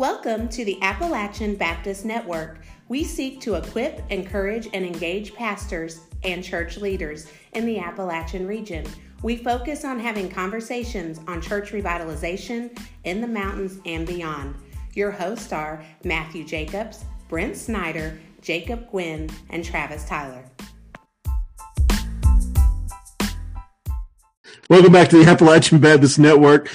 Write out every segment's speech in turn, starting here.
Welcome to the Appalachian Baptist Network. We seek to equip, encourage, and engage pastors and church leaders in the Appalachian region. We focus on having conversations on church revitalization in the mountains and beyond. Your hosts are Matthew Jacobs, Brent Snyder, Jacob Gwynn, and Travis Tyler. Welcome back to the Appalachian Baptist Network.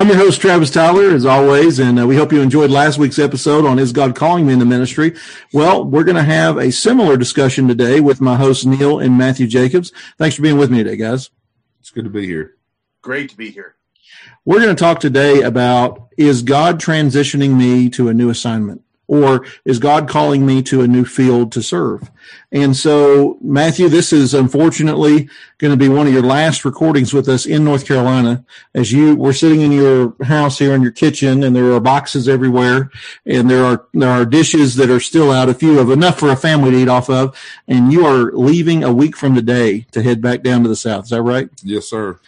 I'm your host, Travis Tyler, as always, and uh, we hope you enjoyed last week's episode on Is God Calling Me in the Ministry? Well, we're going to have a similar discussion today with my hosts, Neil and Matthew Jacobs. Thanks for being with me today, guys. It's good to be here. Great to be here. We're going to talk today about Is God transitioning me to a new assignment? Or is God calling me to a new field to serve? And so, Matthew, this is unfortunately going to be one of your last recordings with us in North Carolina. As you we're sitting in your house here in your kitchen, and there are boxes everywhere, and there are there are dishes that are still out, a few of enough for a family to eat off of. And you are leaving a week from today to head back down to the south. Is that right? Yes, sir.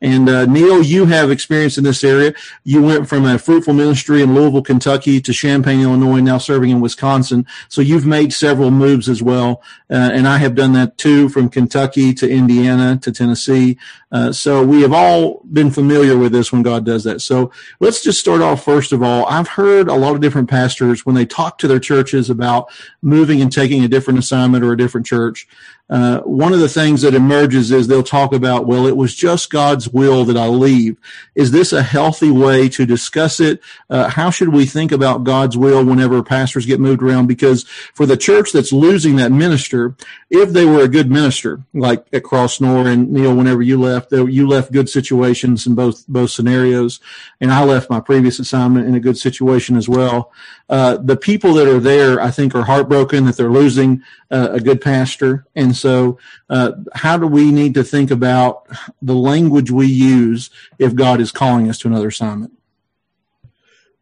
And uh, Neil, you have experience in this area. You went from a fruitful ministry in Louisville, Kentucky, to Champaign, Illinois, now serving in Wisconsin. So you've made several moves as well, uh, and I have done that too, from Kentucky to Indiana to Tennessee. Uh, so we have all been familiar with this when God does that. So let's just start off first of all. I've heard a lot of different pastors when they talk to their churches about moving and taking a different assignment or a different church. Uh, one of the things that emerges is they'll talk about, well, it was just God's will that I leave. Is this a healthy way to discuss it? Uh, how should we think about God's will whenever pastors get moved around? Because for the church that's losing that minister, if they were a good minister, like at Crossnore and Neil, whenever you left, you left good situations in both both scenarios, and I left my previous assignment in a good situation as well. Uh, the people that are there, I think, are heartbroken that they're losing uh, a good pastor, and so uh, how do we need to think about the language we use if God is calling us to another assignment?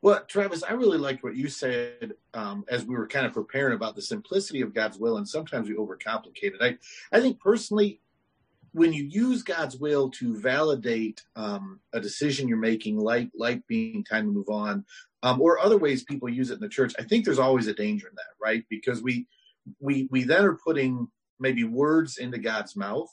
Well, Travis, I really liked what you said um, as we were kind of preparing about the simplicity of God's will, and sometimes we overcomplicate it. I, I think personally, when you use God's will to validate um, a decision you're making, like like being time to move on, um, or other ways people use it in the church, I think there's always a danger in that, right? Because we we we then are putting maybe words into God's mouth,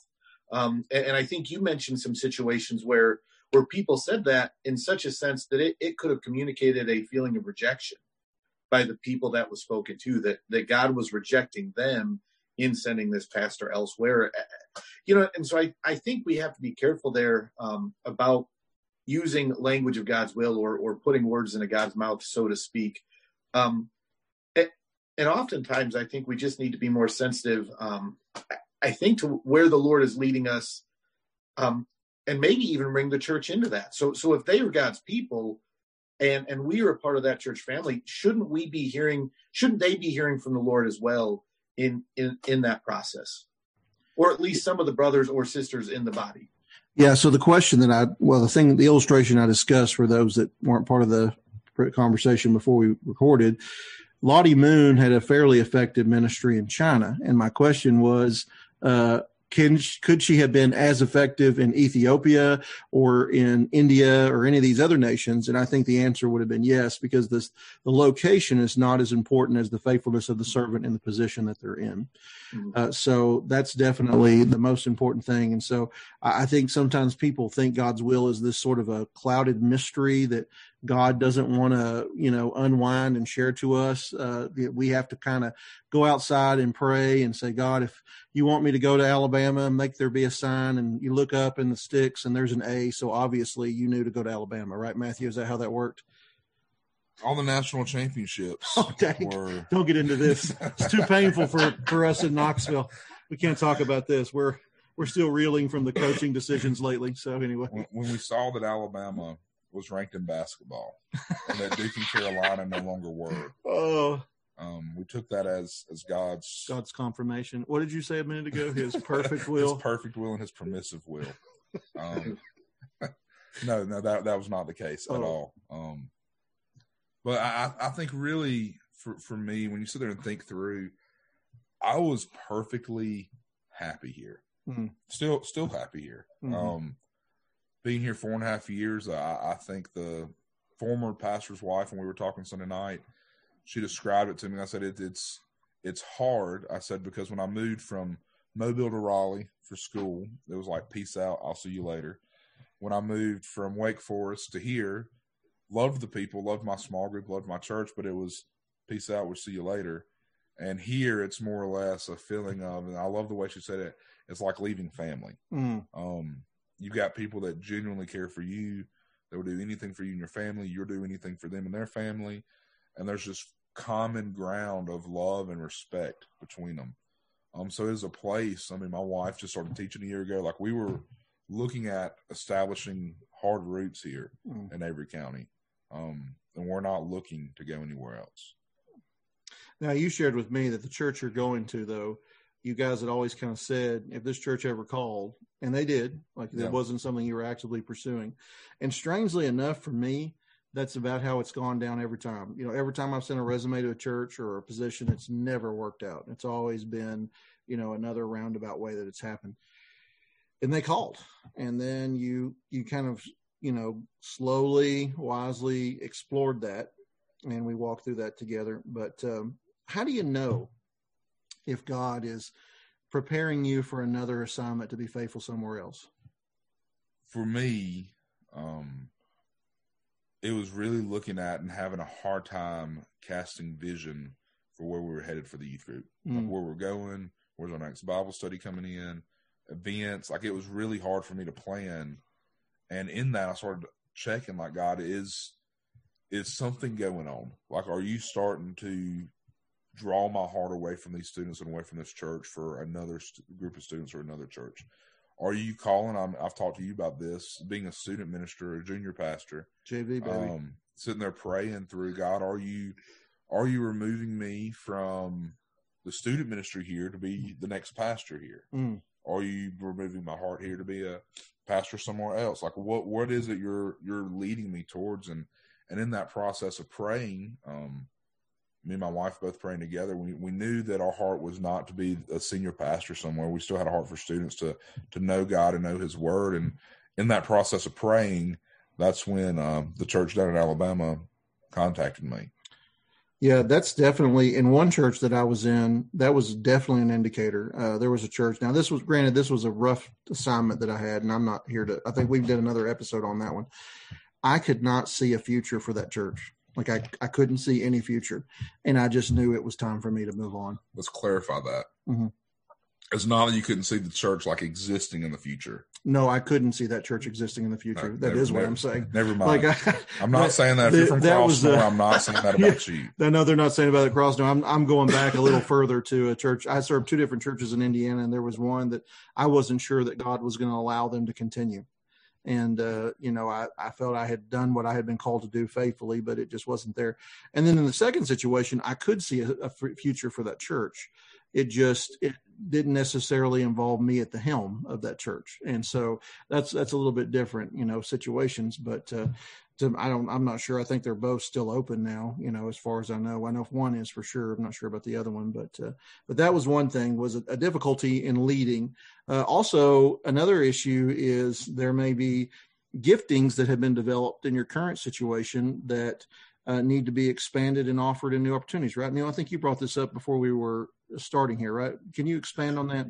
um, and, and I think you mentioned some situations where where people said that in such a sense that it, it could have communicated a feeling of rejection by the people that was spoken to, that, that God was rejecting them in sending this pastor elsewhere. You know, and so I, I think we have to be careful there um, about using language of God's will or, or putting words into God's mouth, so to speak. Um, and oftentimes I think we just need to be more sensitive. Um, I think to where the Lord is leading us, um, and maybe even bring the church into that. So, so if they are God's people, and and we are a part of that church family, shouldn't we be hearing? Shouldn't they be hearing from the Lord as well in in in that process, or at least some of the brothers or sisters in the body? Yeah. So the question that I, well, the thing, the illustration I discussed for those that weren't part of the conversation before we recorded, Lottie Moon had a fairly effective ministry in China, and my question was. Uh, can could she have been as effective in Ethiopia or in India or any of these other nations? And I think the answer would have been yes, because this the location is not as important as the faithfulness of the servant in the position that they're in. Mm-hmm. Uh, so that's definitely the most important thing. And so I, I think sometimes people think God's will is this sort of a clouded mystery that God doesn't want to, you know, unwind and share to us. Uh, we have to kind of go outside and pray and say, God, if you want me to go to Alabama, make there be a sign, and you look up in the sticks and there's an A, so obviously you knew to go to Alabama, right, Matthew? Is that how that worked? All the national championships. Oh, dang. Were... Don't get into this. It's too painful for, for us in Knoxville. We can't talk about this. We're we're still reeling from the coaching decisions lately. So anyway, when, when we saw that Alabama was ranked in basketball, and that Duke and Carolina no longer were. Oh. Um, we took that as as God's God's confirmation. What did you say a minute ago? His perfect will, his perfect will, and his permissive will. Um, no, no, that that was not the case at oh. all. Um, but I, I think really for for me, when you sit there and think through, I was perfectly happy here. Mm-hmm. Still, still happy here. Mm-hmm. Um, being here four and a half years, I, I think the former pastor's wife when we were talking Sunday night. She described it to me. I said it, it's it's hard. I said because when I moved from Mobile to Raleigh for school, it was like peace out. I'll see you later. When I moved from Wake Forest to here, loved the people, loved my small group, loved my church, but it was peace out. We'll see you later. And here it's more or less a feeling of, and I love the way she said it. It's like leaving family. Mm. Um, you got people that genuinely care for you. They will do anything for you and your family. You'll do anything for them and their family. And there's just common ground of love and respect between them. Um, so it's a place. I mean, my wife just started teaching a year ago. Like we were looking at establishing hard roots here Mm. in Avery County, um, and we're not looking to go anywhere else. Now, you shared with me that the church you're going to, though, you guys had always kind of said if this church ever called, and they did, like Yeah. it wasn't something you were actively pursuing. And strangely enough, for me, that's about how it's gone down every time. You know, every time I've sent a resume to a church or a position, it's never worked out. It's always been, you know, another roundabout way that it's happened. And they called, and then you you kind of you know slowly, wisely explored that, and we walked through that together. But um, how do you know if God is preparing you for another assignment to be faithful somewhere else? For me, um, it was really looking at and having a hard time casting vision for where we were headed for the youth group, like Mm. where we're going, where's our next Bible study coming in, events. Like it was really hard for me to plan. And in that, I started checking, like, God, is is something going on? Like, are you starting to draw my heart away from these students and away from this church for another st- group of students or another church? Are you calling? I'm, I've talked to you about this, being a student minister, a junior pastor JV baby. um, sitting there praying through God, are you are you removing me from the student ministry here to be the next pastor here? Mm. Are you removing my heart here to be a pastor somewhere else? Like what what is it you're you're leading me towards? And and in that process of praying, um, me and my wife both praying together, we we knew that our heart was not to be a senior pastor somewhere. We still had a heart for students to to know God and know His Word. And in that process of praying, that's when um, the church down in Alabama contacted me. Yeah, that's definitely in one church that I was in. That was definitely an indicator. Uh, there was a church. Now, this was granted, this was a rough assignment that I had, and I'm not here to. I think we've did another episode on that one. I could not see a future for that church. Like I, I couldn't see any future, and I just knew it was time for me to move on. Let's clarify that. Mhm. It's not that you couldn't see the church like existing in the future. No, I couldn't see that church existing in the future. No, That never- is what never- I'm saying. Never mind. Like I, I'm not saying that if that- you're from that Crossnore, I'm not saying that Yeah. about you. I know they're not saying about the cross. No, I'm I'm going back a little further to a church. I served two different churches in Indiana, and there was one that I wasn't sure that God was going to allow them to continue. And uh, you know, I, I felt I had done what I had been called to do faithfully, but it just wasn't there. And then in the second situation, I could see a, future for that church. It just it didn't necessarily involve me at the helm of that church, and so that's that's a little bit different, you know, situations. But uh, to, I don't, I'm not sure. I think they're both still open now, you know, as far as I know. I know if one is for sure. I'm not sure about the other one, but, uh, but that was one thing was a, a difficulty in leading. Uh, also, another issue is there may be giftings that have been developed in your current situation that uh, need to be expanded and offered in new opportunities, right? Neil, I think you brought this up before we were starting here, right? Can you expand on that?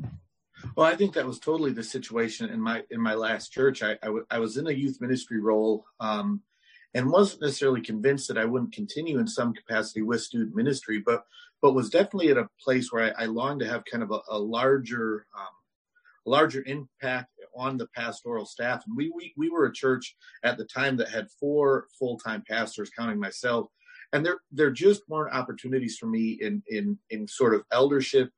Well, I think that was totally the situation in my in my last church. I I, w- I was in a youth ministry role, um, and wasn't necessarily convinced that I wouldn't continue in some capacity with student ministry, but but was definitely at a place where I, I longed to have kind of a, a larger um, larger impact on the pastoral staff. And we, we we were a church at the time that had four full time pastors, counting myself, and there there just weren't opportunities for me in in in sort of eldership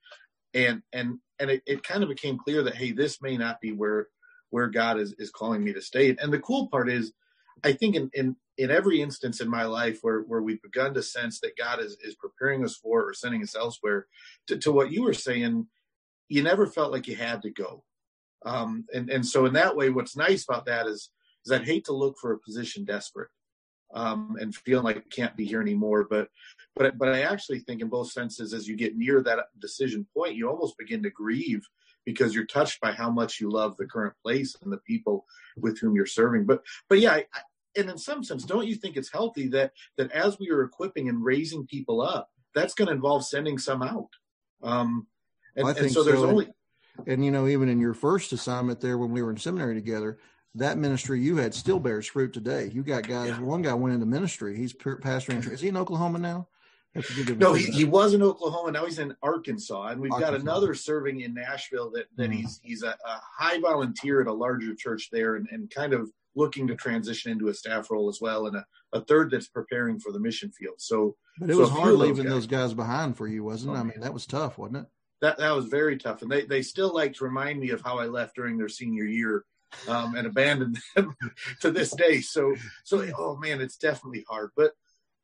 and and and it, it kind of became clear that hey this may not be where where god is is calling me to stay and the cool part is i think in in in every instance in my life where where we've begun to sense that god is is preparing us for or sending us elsewhere to, to what you were saying you never felt like you had to go. Um and and so in that way what's nice about that is is i'd hate to look for a position desperate um and feeling like I can't be here anymore. But but but I actually think in both senses, as you get near that decision point, you almost begin to grieve because you're touched by how much you love the current place and the people with whom you're serving. But but yeah, I, and in some sense, don't you think it's healthy that that as we are equipping and raising people up, that's going to involve sending some out. Um, and, I think and so there's so. only And you know, even in your first assignment there when we were in seminary together, that ministry you had still bears fruit today. You got guys. Yeah. One guy went into ministry. He's pastoring. Is he in Oklahoma now? Have to give him- no, he, he was in Oklahoma. Now he's in Arkansas, and we've got another serving in Nashville. That that Mhm. he's he's a, a high volunteer at a larger church there, and, and kind of looking to transition into a staff role as well, and a, a third that's preparing for the mission field. So But it So was hard leaving guys- those guys behind for you, wasn't it? Oh, I mean, that was tough, wasn't it? that that was very tough, and they they still like to remind me of how I left during their senior year. Um, and abandoned them to this day. So, so oh man, it's definitely hard. But,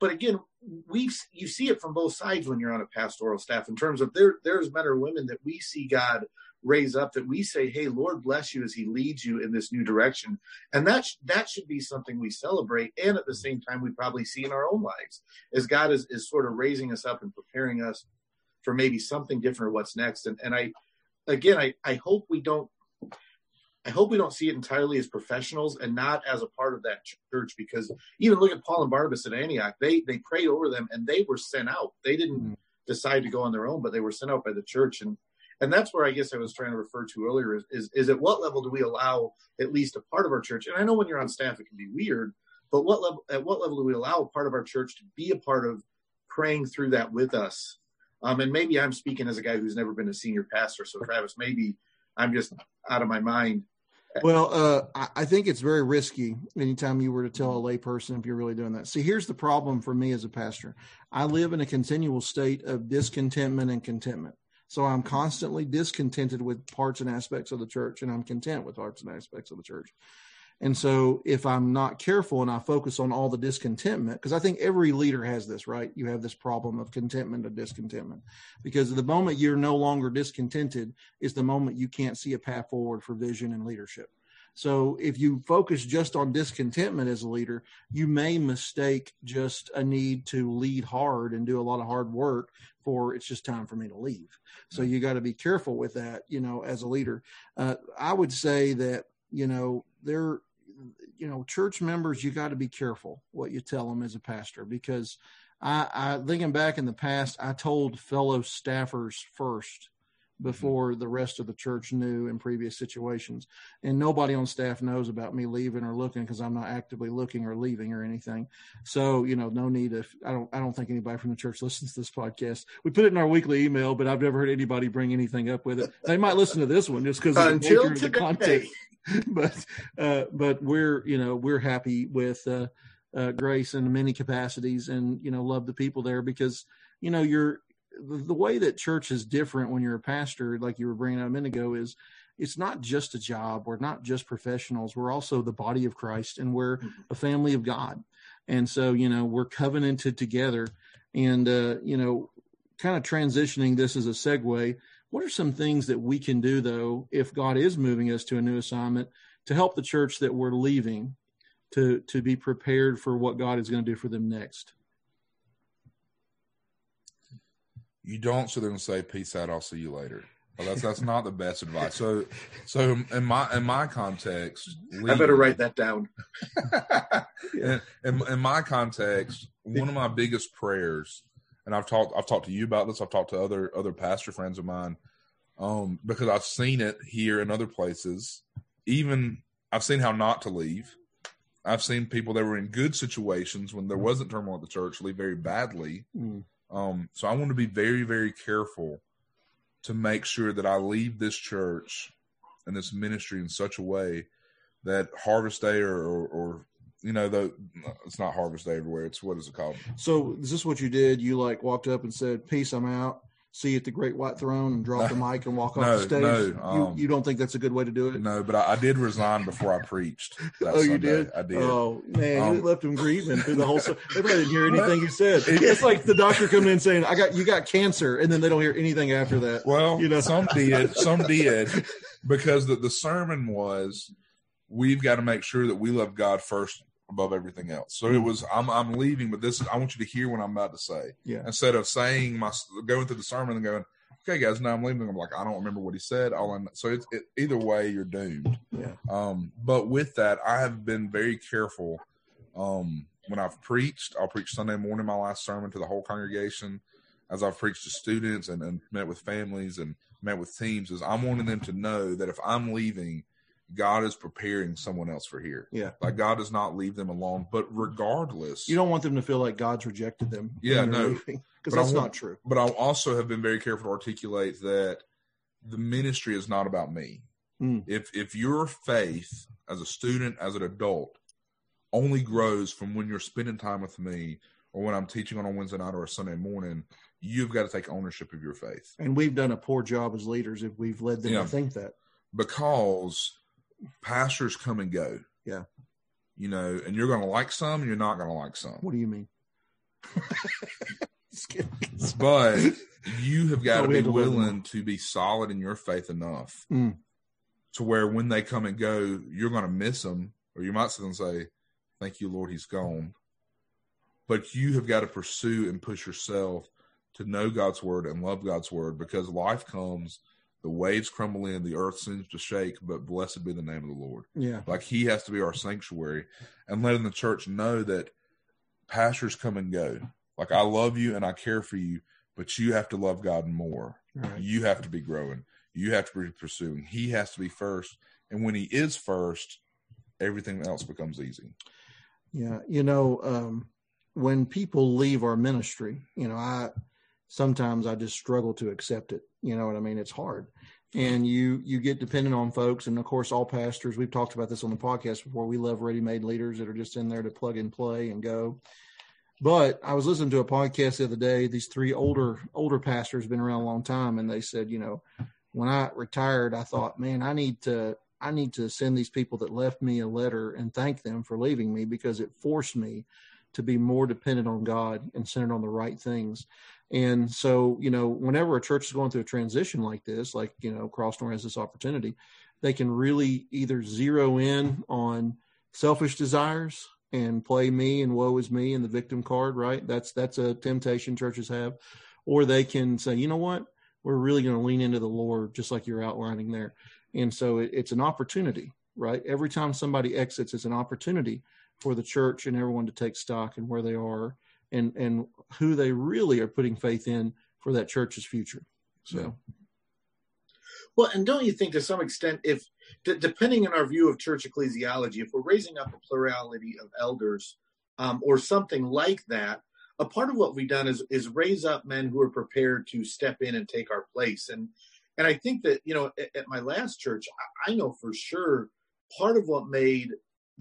but again, we you see it from both sides when you're on a pastoral staff in terms of there there's men or women that we see God raise up that we say, "Hey, Lord bless you as He leads you in this new direction," and that sh- that should be something we celebrate, and at the same time, we probably see in our own lives as God is is sort of raising us up and preparing us for maybe something different or what's next. And and I again, I I hope we don't. I hope we don't see it entirely as professionals and not as a part of that church because even look at Paul and Barnabas at Antioch. They they prayed over them and they were sent out. They didn't Mm. decide to go on their own, but they were sent out by the church. And and that's where I guess I was trying to refer to earlier is, is is at what level do we allow at least a part of our church? And I know when you're on staff it can be weird, but what level at what level do we allow a part of our church to be a part of praying through that with us? Um, and maybe I'm speaking as a guy who's never been a senior pastor, so Travis, maybe I'm just out of my mind. Well, uh, I, I think it's very risky anytime you were to tell a layperson if you're really doing that. See, here's the problem for me as a pastor I live in a continual state of discontentment and contentment. So I'm constantly discontented with parts and aspects of the church, and I'm content with parts and aspects of the church. And so if I'm not careful and I focus on all the discontentment, because I think every leader has this, right? You have this problem of contentment or discontentment. Because the moment you're no longer discontented is the moment you can't see a path forward for vision and leadership. So if you focus just on discontentment as a leader, you may mistake just a need to lead hard and do a lot of hard work for it's just time for me to leave. So you got to be careful with that, you know, as a leader. Uh, I would say that, you know, there, you know, church members, you got to be careful what you tell them as a pastor because I, I thinking back in the past, I told fellow staffers first before the rest of the church knew in previous situations. And nobody on staff knows about me leaving or looking because I'm not actively looking or leaving or anything. So, you know, no need if I don't I don't think anybody from the church listens to this podcast. We put it in our weekly email, but I've never heard anybody bring anything up with it. They might listen to this one just because of the the content. but uh, but we're you know we're happy with uh, uh, Grace in many capacities, and you know love the people there because you know you're the, way that church is different when you're a pastor, like you were bringing up a minute ago, is it's not just a job. We're not just professionals. We're also the body of Christ, and we're a family of God. And so you know we're covenanted together, and uh, you know kind of transitioning this as a segue what are some things that we can do though if god is moving us to a new assignment to help the church that we're leaving to to be prepared for what god is going to do for them next you don't sit there and say peace out i'll see you later. Well, that's that's not the best advice. So so in my in my context I better write that down. in, in, in my context one of my biggest prayers and i've talked i've talked to you about this i've talked to other other pastor friends of mine um because i've seen it here in other places. Even i've seen how not to leave. I've seen people that were in good situations when there wasn't turmoil at the church leave very badly. Mm. Um, so I want to be very, very careful to make sure that I leave this church and this ministry in such a way that Harvest Day or, or, or you know, the it's not Harvest Day everywhere. It's what is it called? so is this what you did you like walked up and said peace i'm out see you at the great white throne and drop the mic and walk off the stage no, um, you, you don't think that's a good way to do it No, but I, I did resign before I preached. Oh, you did? I did. Oh man, Um, you left him grieving through the whole. So probably didn't hear anything you said. It's like the doctor coming in saying, "I got you got cancer," and then they don't hear anything after that. Well, You know. some did, some did, because the, the sermon was, we've got to make sure that we love God first above everything else. So it was, I'm, I'm leaving, but this is, I want you to hear what I'm about to say. Yeah. Instead of saying my, going through the sermon and going, okay, guys, now I'm leaving. I'm like, I don't remember what he said. All I know. So it's, it, either way, you're doomed. Yeah. Um, but with that, I have been very careful Um, when I've preached, I'll preach Sunday morning, my last sermon to the whole congregation. As I've preached to students and, and met with families and met with teams, is I'm wanting them to know that if I'm leaving, God is preparing someone else for here. Yeah. Like God does not leave them alone. But regardless, You don't want them to feel like God's rejected them. Yeah, no. Because that's want- not true. but I also have been very careful to articulate that the ministry is not about me. Mm. If if your faith as a student, as an adult, only grows from when you're spending time with me or when I'm teaching on a Wednesday night or a Sunday morning, you've got to take ownership of your faith. And we've done a poor job as leaders if we've led them Yeah. to think that. Because pastors come and go. Yeah. You know, and you're gonna like some and you're not gonna like some. What do you mean? But you have got No, to be to willing to be solid in your faith enough Mm. to where when they come and go, you're going to miss them, or you might sit and say, "Thank you, Lord, he's gone." But you have got to pursue and push yourself to know God's word and love God's word because life comes, the waves crumble in, the earth seems to shake, but blessed be the name of the Lord. Yeah. Like he has to be our sanctuary and letting the church know that pastors come and go. Like I love you and I care for you, but you have to love God more. Right. You have to be growing. You have to be pursuing. He has to be first. And when he is first, everything else becomes easy. Yeah, you know, um, when people leave our ministry, you know, I sometimes I just struggle to accept it. You know what I mean? It's hard, and you you get dependent on folks, and of course, all pastors. We've talked about this on the podcast before. We love ready-made leaders that are just in there to plug and play and go. But I was listening to a podcast the other day. These three older older pastors been around a long time, and they said, you know, when I retired, I thought, man, I need to I need to send these people that left me a letter and thank them for leaving me because it forced me to be more dependent on God and centered on the right things. And so, you know, whenever a church is going through a transition like this, like, you know, Crossnore has this opportunity, they can really either zero in on selfish desires and play me and woe is me and the victim card, right? That's that's a temptation churches have. Or they can say, you know what? We're really going to lean into the Lord, just like you're outlining there. And so it, it's an opportunity, right? Every time somebody exits, it's an opportunity for the church and everyone to take stock in where they are and and who they really are putting faith in for that church's future. So Well, and don't you think to some extent, if d- depending on our view of church ecclesiology, if we're raising up a plurality of elders um, or something like that, a part of what we've done is is raise up men who are prepared to step in and take our place. And and I think that you know, at, at my last church, I, I know for sure part of what made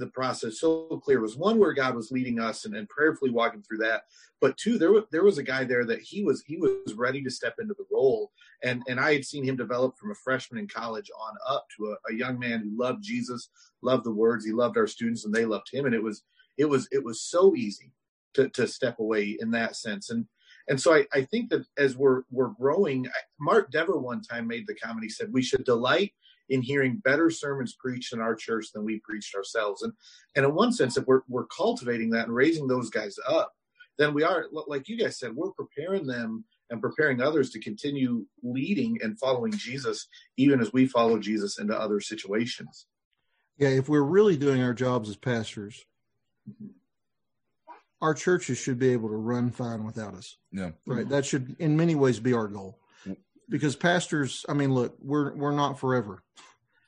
the process so clear was one where God was leading us and, and prayerfully walking through that, but two, there was there was a guy there that he was he was ready to step into the role and and I had seen him develop from a freshman in college on up to a, a young man who loved Jesus, loved the words, he loved our students, and they loved him, and it was it was it was so easy to to step away in that sense, and and so I, I think that as we're we're growing, Mark Dever one time made the comment. He said we should delight in hearing better sermons preached in our church than we preached ourselves, and and in one sense, if we're we're cultivating that and raising those guys up, then we are like you guys said, we're preparing them and preparing others to continue leading and following Jesus, even as we follow Jesus into other situations. yeah, if we're really doing our jobs as pastors, mm-hmm. our churches should be able to run fine without us. Yeah. Right. That should in many ways be our goal. Because pastors, I mean, look, we're we're not forever.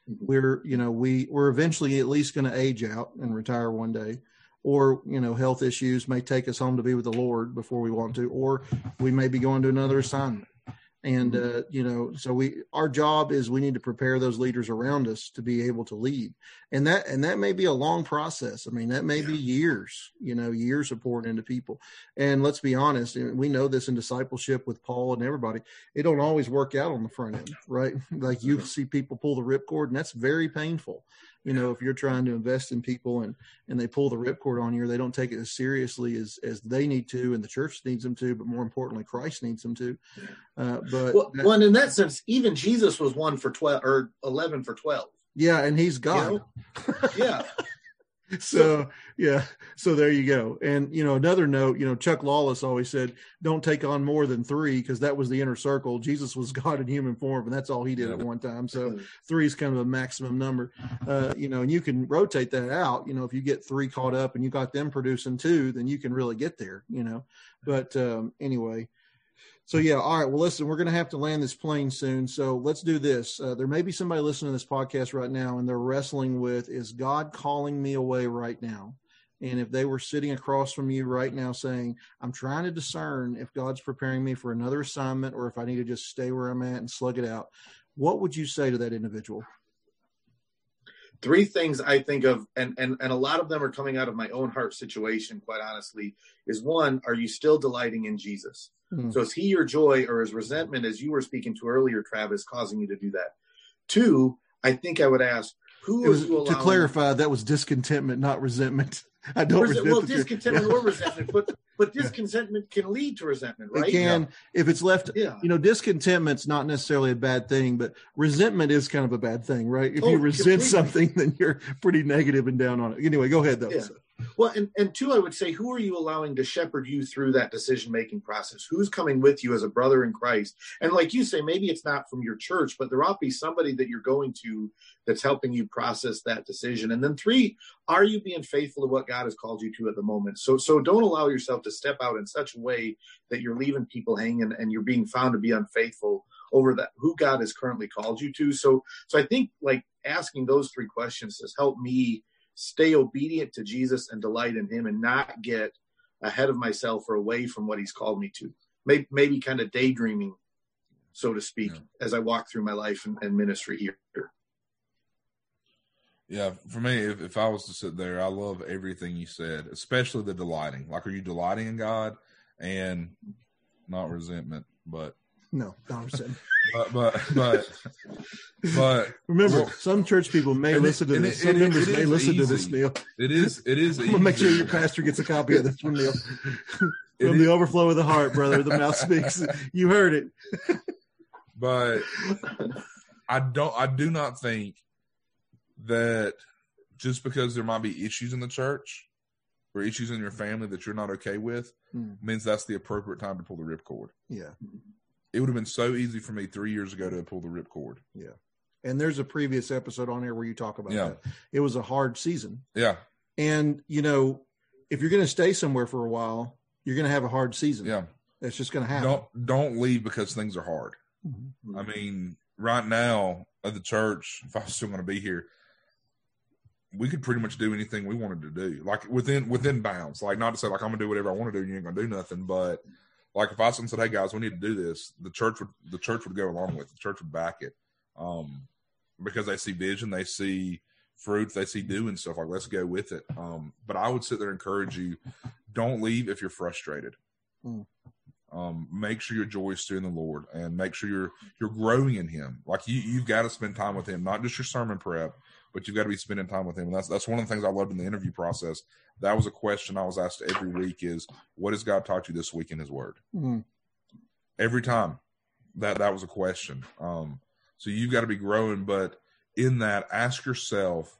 Mm-hmm. We're, you know, we we're eventually at least going to age out and retire one day. Or, you know, health issues may take us home to be with the Lord before we want to, or we may be going to another assignment. And uh, you know, so we our job is we need to prepare those leaders around us to be able to lead. And that and that may be a long process. I mean, that may be years, you know, years of pouring into people. And let's be honest, and we know this in discipleship with Paul and everybody. It don't always work out on the front end, right? Like you see people pull the ripcord, and that's very painful. You know, if you're trying to invest in people and and they pull the ripcord on you, or they don't take it as seriously as as they need to, and the church needs them to, but more importantly, Christ needs them to. Uh, but Well, that- well, in that sense, even Jesus was one for twelve or eleven for twelve. yeah, and he's God. Yeah, so yeah so there you go. And you know another note you know chuck lawless always said don't take on more than three because that was the inner circle. Jesus was god in human form and that's all he did at one time. So three is kind of a maximum number. Uh, you know and you can rotate that out you know if you get three caught up and you got them producing two then you can really get there you know. But um, anyway so yeah, all right. Well, listen, we're going to have to land this plane soon. So let's do this. Uh, there may be somebody listening to this podcast right now, and they're wrestling with: Is God calling me away right now? And if they were sitting across from you right now, saying, "I'm trying to discern if God's preparing me for another assignment, or if I need to just stay where I'm at and slug it out," what would you say to that individual? Three things I think of, and, and, and a lot of them are coming out of my own heart situation, quite honestly, is one, are you still delighting in Jesus? Hmm. So is he your joy or is resentment, as you were speaking to earlier, Travis, causing you to do that? Two, I think I would ask, who was, to clarify, that was discontentment, not resentment. I don't Rese- resent well, that you're- discontentment Yeah. or resentment, but but discontentment can lead to resentment, right? It can, if it's left Yeah. you know, discontentment's not necessarily a bad thing, but resentment is kind of a bad thing, right? If Oh, you resent completely. something, then you're pretty negative and down on it. Anyway, go ahead though. Yeah. Well, and, and two, I would say, who are you allowing to shepherd you through that decision making process? Who's coming with you as a brother in Christ? And like you say, maybe it's not from your church, but there ought to be somebody that you're going to that's helping you process that decision. And then three, are you being faithful to what God has called you to at the moment? So so don't allow yourself to step out in such a way that you're leaving people hanging and you're being found to be unfaithful over that who God has currently called you to. So so I think like asking those three questions has helped me stay obedient to Jesus and delight in him and not get ahead of myself or away from what he's called me to. Maybe, maybe kind of daydreaming, so to speak, Yeah. as I walk through my life and, and ministry here. Yeah, for me, if, if I was to sit there, I love everything you said, especially the delighting. Like, are you delighting in God and not resentment? But, No, not resentment. but, but, but, but Remember, Well, some church people may it- listen to this. it- Some it- members may is listen to this. Neil. it is, it is. I'm gonna make sure your pastor gets a copy of this from Neil. From the is- overflow of the heart, brother, the mouth speaks. You heard it. but I don't. I do not think that just because there might be issues in the church or issues in your family that you're not okay with Hmm. means that's the appropriate time to pull the ripcord. Yeah. It would have been so easy for me three years ago to pull the ripcord. Yeah. And there's a previous episode on here where you talk about Yeah. that. It was a hard season. Yeah, And, you know, if you're going to stay somewhere for a while, you're going to have a hard season. yeah. That's just going to happen. Don't don't leave because things are hard. Mhm. I mean, right now at the church, if I was still going to be here, we could pretty much do anything we wanted to do, like within within bounds. Like not to say like I'm gonna do whatever I want to do and you ain't gonna do nothing, but like if I said, "Hey guys, we need to do this," the church would the church would go along with it. The church would back it, um, because they see vision, they see fruit, they see doing stuff. Like let's go with it. Um, but I would sit there and encourage you: don't leave if you're frustrated. Mm. Um, make sure your joy is still in the Lord, and make sure you're you're growing in Him. Like you, you've got to spend time with Him, not just your sermon prep, but you've got to be spending time with Him. And that's that's one of the things I loved in the interview process. That was a question I was asked every week: is what has God taught you this week in His Word? Mhm. Every time, that that was a question. Um, so you've got to be growing, but in that, ask yourself: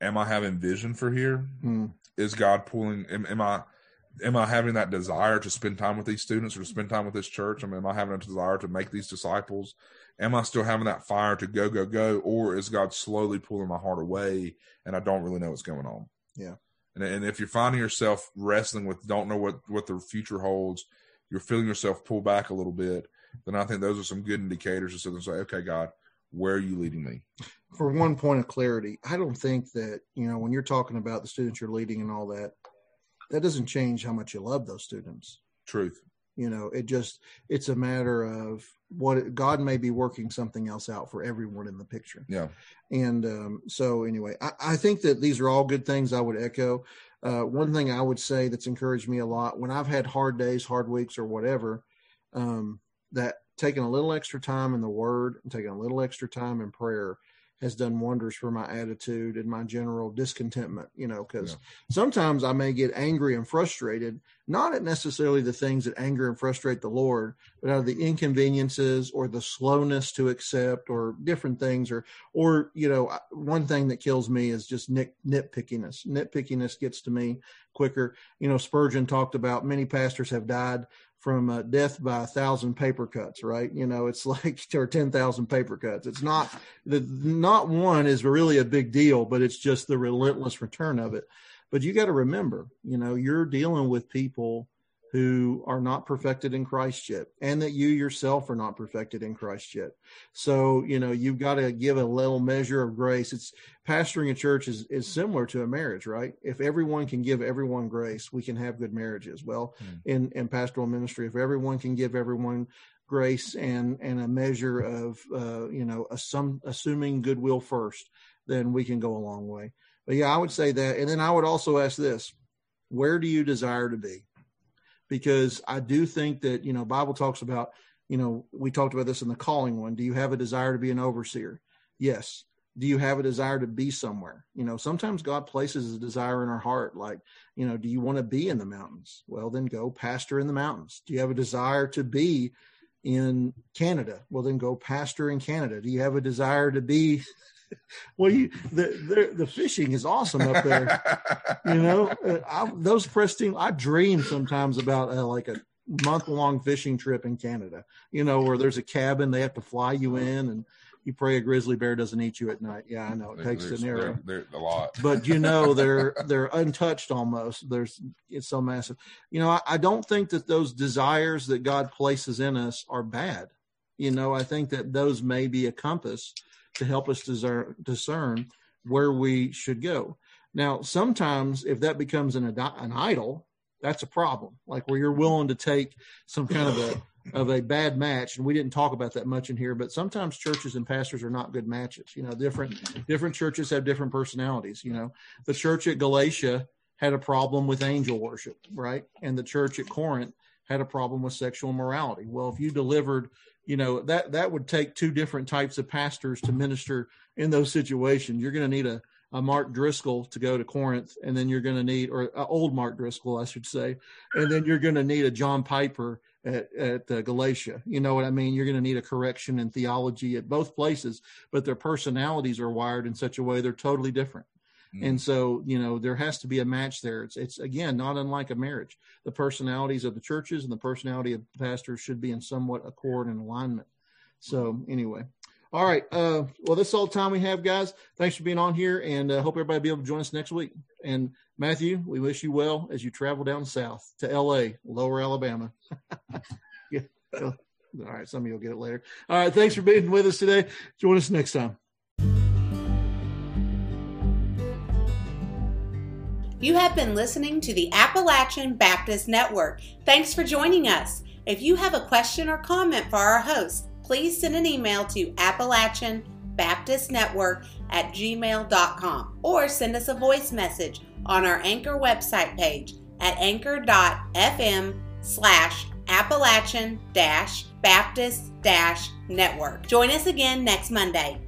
Am I having vision for here? Mhm. is God pulling? Am, am I am I having that desire to spend time with these students or to spend time with this church? I mean, am I having a desire to make these disciples? Am I still having that fire to go go go, or is God slowly pulling my heart away and I don't really know what's going on? Yeah. And, and if you're finding yourself wrestling with don't know what what the future holds, you're feeling yourself pull back a little bit, then I think those are some good indicators to sit and say, okay, God, where are you leading me? For one point of clarity, I don't think that, you know, when you're talking about the students you're leading and all that, that doesn't change how much you love those students. Truth. You know, it just, it's a matter of what God may be working something else out for everyone in the picture. Yeah. And um, so, anyway, I, I think that these are all good things I would echo. Uh, one thing I would say that's encouraged me a lot when I've had hard days, hard weeks, or whatever, um, that taking a little extra time in the Word and taking a little extra time in prayer has done wonders for my attitude and my general discontentment, you know, because yeah. sometimes I may get angry and frustrated, not at necessarily the things that anger and frustrate the Lord, but out of the inconveniences or the slowness to accept or different things or, or, you know, one thing that kills me is just nit, nitpickiness. Nitpickiness gets to me quicker. You know, Spurgeon talked about many pastors have died from uh, death by a thousand paper cuts, right? You know, it's like or ten thousand paper cuts. It's not the not one is really a big deal, but it's just the relentless return of it. But you got to remember, you know, you're dealing with people who are not perfected in Christ yet, and that you yourself are not perfected in Christ yet. So, you know, you've got to give a little measure of grace. It's pastoring a church is, is similar to a marriage, right? If everyone can give everyone grace, we can have good marriages. Well, mm. in, in pastoral ministry, if everyone can give everyone grace and, and a measure of, uh, you know, assum, assuming goodwill first, then we can go a long way. But yeah, I would say that. And then I would also ask this, where do you desire to be? Because I do think that, you know, Bible talks about, you know, we talked about this in the calling one. Do you have a desire to be an overseer? Yes. Do you have a desire to be somewhere? You know, sometimes God places a desire in our heart, like, you know, do you want to be in the mountains? Well, then go pastor in the mountains. Do you have a desire to be in Canada? Well, then go pastor in Canada. Do you have a desire to be well, you the, the, the fishing is awesome up there. you know, uh, I, those Prestine. I dream sometimes about uh, like a month long fishing trip in Canada. You know, where there's a cabin they have to fly you in, and you pray a grizzly bear doesn't eat you at night. Yeah, I know it takes an arrow. They're a lot, but you know they're they're untouched almost. There's it's so massive. You know, I, I don't think that those desires that God places in us are bad. You know, I think that those may be a compass to help us discern, discern where we should go. Now, sometimes if that becomes an, an idol, that's a problem. Like where you're willing to take some kind of a of a bad match, and we didn't talk about that much in here. But sometimes churches and pastors are not good matches. You know, different different churches have different personalities. You know, the church at Galatia had a problem with angel worship, right? And the church at Corinth had a problem with sexual morality. Well, if you delivered you know that that would take two different types of pastors to minister in those situations. You're going to need a, a mark driscoll to go to corinth and then you're going to need or old mark driscoll i should say and then you're going to need a john piper at, at uh, galatia. You know what i mean? You're going to need a correction in theology at both places but their personalities are wired in such a way they're totally different And so, you know, there has to be a match there. It's, it's again not unlike a marriage. The personalities of the churches and the personality of the pastors should be in somewhat accord and alignment. So, anyway, all right. Uh, well, that's all the time we have, guys. Thanks for being on here, and uh, hope everybody be able to join us next week. And Matthew, we wish you well as you travel down south to L.A., Lower Alabama. yeah. All right. Some of you will get it later. All right. Thanks for being with us today. Join us next time. You have been listening to the Appalachian Baptist Network. Thanks for joining us. If you have a question or comment for our host, please send an email to Appalachian Baptist Network at gmail.com or send us a voice message on our Anchor website page at anchor.fm slash Appalachian Baptist Network. Join us again next Monday.